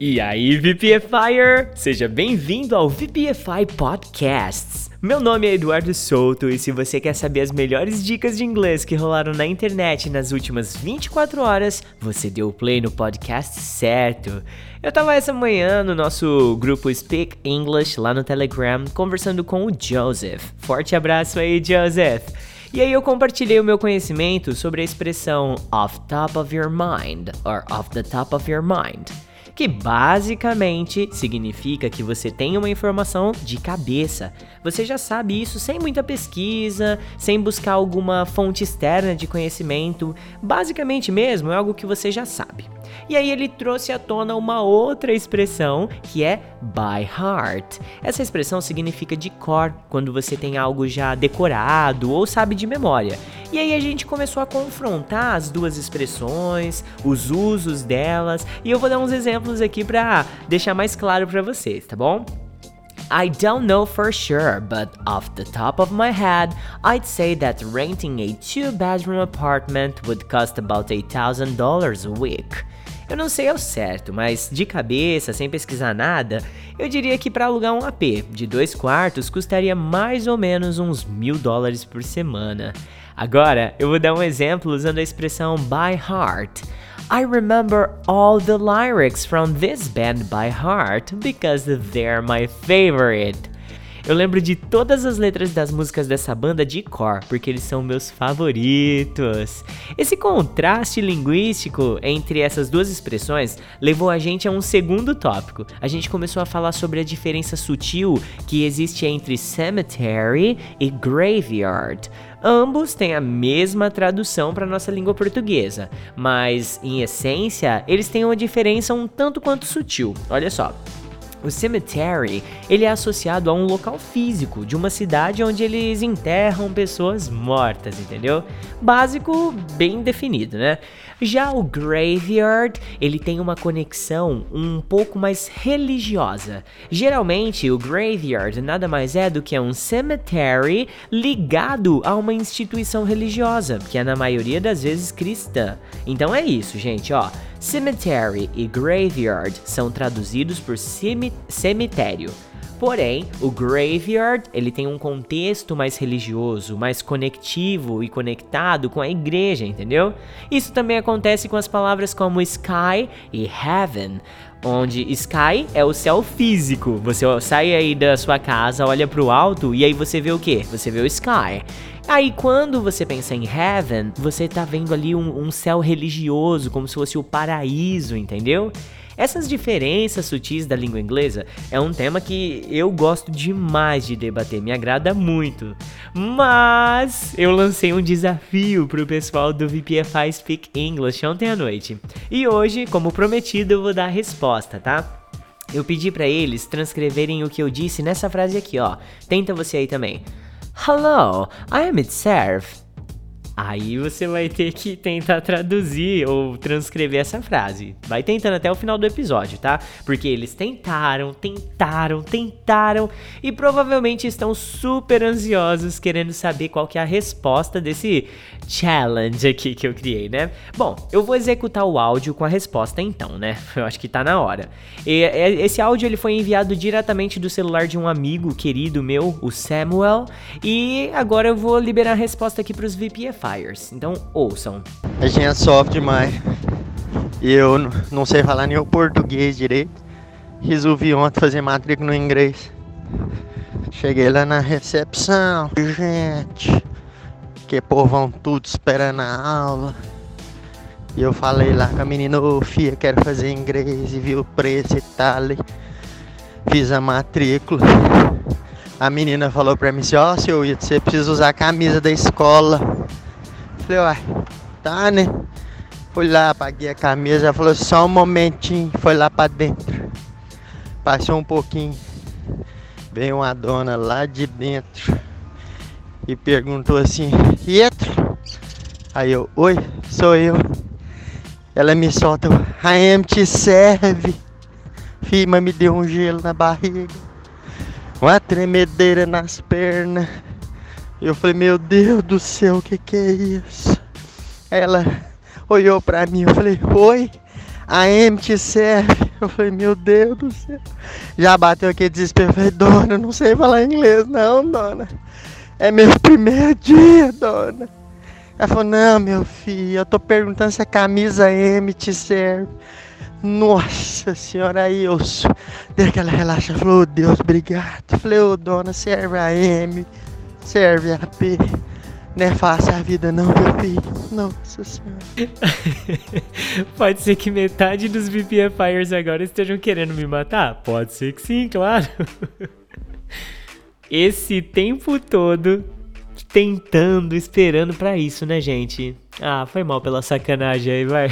E aí, VPFire! Seja bem-vindo ao VPFI Podcasts. Meu nome é Eduardo Souto e se você quer saber as melhores dicas de inglês que rolaram na internet nas últimas 24 horas, você deu play no podcast certo. Eu tava essa manhã no nosso grupo Speak English lá no Telegram conversando com o Joseph. Forte abraço aí, Joseph! E aí eu compartilhei o meu conhecimento sobre a expressão off top of your mind, or off the top of your mind que basicamente significa que você tem uma informação de cabeça. Você já sabe isso sem muita pesquisa, sem buscar alguma fonte externa de conhecimento. Basicamente mesmo é algo que você já sabe. E aí ele trouxe à tona uma outra expressão que é by heart. Essa expressão significa de cor, quando você tem algo já decorado ou sabe de memória. E aí a gente começou a confrontar as duas expressões, os usos delas, e eu vou dar uns exemplos aqui para deixar mais claro para vocês, tá bom? I don't know for sure, but off the top of my head, I'd say that renting a two bedroom apartment would cost about $8,000 a week. Eu não sei ao certo, mas de cabeça, sem pesquisar nada, eu diria que para alugar um AP de dois quartos custaria mais ou menos uns mil dólares por semana. Agora, eu vou dar um exemplo usando a expressão by heart. I remember all the lyrics from this band by heart because they're my favorite. Eu lembro de todas as letras das músicas dessa banda de cor, porque eles são meus favoritos. Esse contraste linguístico entre essas duas expressões levou a gente a um segundo tópico. A gente começou a falar sobre a diferença sutil que existe entre cemetery e graveyard. Ambos têm a mesma tradução para nossa língua portuguesa, mas em essência eles têm uma diferença um tanto quanto sutil. Olha só. O cemetery, ele é associado a um local físico de uma cidade onde eles enterram pessoas mortas, entendeu? Básico, bem definido, né? Já o graveyard, ele tem uma conexão um pouco mais religiosa. Geralmente, o graveyard nada mais é do que um cemetery ligado a uma instituição religiosa, que é na maioria das vezes cristã. Então é isso, gente, ó. Cemetery e graveyard são traduzidos por cemitério. Porém, o graveyard, ele tem um contexto mais religioso, mais conectivo e conectado com a igreja, entendeu? Isso também acontece com as palavras como sky e heaven, onde sky é o céu físico. Você sai aí da sua casa, olha para o alto e aí você vê o quê? Você vê o sky. Aí quando você pensa em heaven, você tá vendo ali um, um céu religioso, como se fosse o paraíso, entendeu? Essas diferenças sutis da língua inglesa é um tema que eu gosto demais de debater, me agrada muito. Mas eu lancei um desafio pro pessoal do VPFI Speak English ontem à noite. E hoje, como prometido, eu vou dar a resposta, tá? Eu pedi para eles transcreverem o que eu disse nessa frase aqui, ó. Tenta você aí também. Hello, I am Itserv. Aí você vai ter que tentar traduzir ou transcrever essa frase. Vai tentando até o final do episódio, tá? Porque eles tentaram, tentaram, tentaram e provavelmente estão super ansiosos querendo saber qual que é a resposta desse challenge aqui que eu criei, né? Bom, eu vou executar o áudio com a resposta então, né? Eu acho que tá na hora. E, esse áudio ele foi enviado diretamente do celular de um amigo querido meu, o Samuel, e agora eu vou liberar a resposta aqui pros VPFI. Então ouçam. A gente sofre demais. E eu não sei falar nem o português direito. Resolvi ontem fazer matrícula no inglês. Cheguei lá na recepção. Gente, que povão tudo esperando a aula. E eu falei lá com a menina, ô filha, quero fazer inglês e vi o preço e tal. Fiz a matrícula. A menina falou pra mim assim, ó, oh, seu Ito, você precisa usar a camisa da escola. Falei, uai, tá né? Fui lá, paguei a camisa, falou só um momentinho, foi lá pra dentro. Passou um pouquinho. Veio uma dona lá de dentro e perguntou assim, Pietro? Aí eu, oi, sou eu. Ela me solta, I am te serve. Fima me deu um gelo na barriga, uma tremedeira nas pernas. Eu falei, meu Deus do céu, o que que é isso? Ela olhou pra mim, eu falei, oi, A M te serve. Eu falei, meu Deus do céu. Já bateu aquele desespero. Eu falei, dona, eu não sei falar inglês, não, dona. É meu primeiro dia, dona. Ela falou, não, meu filho, eu tô perguntando se a camisa M te serve. Nossa senhora, aí eu dei aquela relaxa, falou, oh, Deus, obrigado. falei, ô oh, dona, serve a M, serve a P. Não é fácil a vida não, meu filho. Nossa senhora. Pode ser que metade dos VPFires agora estejam querendo me matar? Pode ser que sim, claro. Esse tempo todo tentando, esperando para isso, né, gente? Ah, foi mal pela sacanagem aí, vai.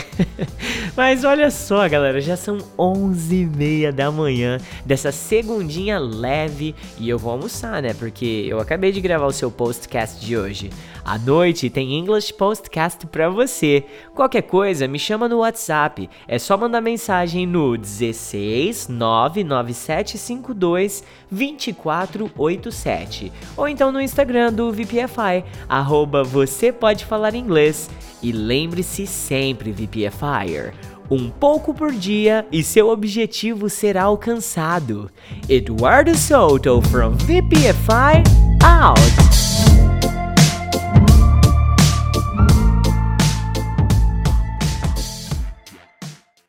Mas olha só, galera, já são 11h30 da manhã dessa segundinha leve e eu vou almoçar, né? Porque eu acabei de gravar o seu postcast de hoje. À noite tem English Postcast pra você. Qualquer coisa, me chama no WhatsApp. É só mandar mensagem no 16 99752 2487 ou então no Instagram do VPFI, arroba você pode falar inglês. E lembre-se sempre, VPFire, um pouco por dia e seu objetivo será alcançado. Eduardo Souto from VPFI out.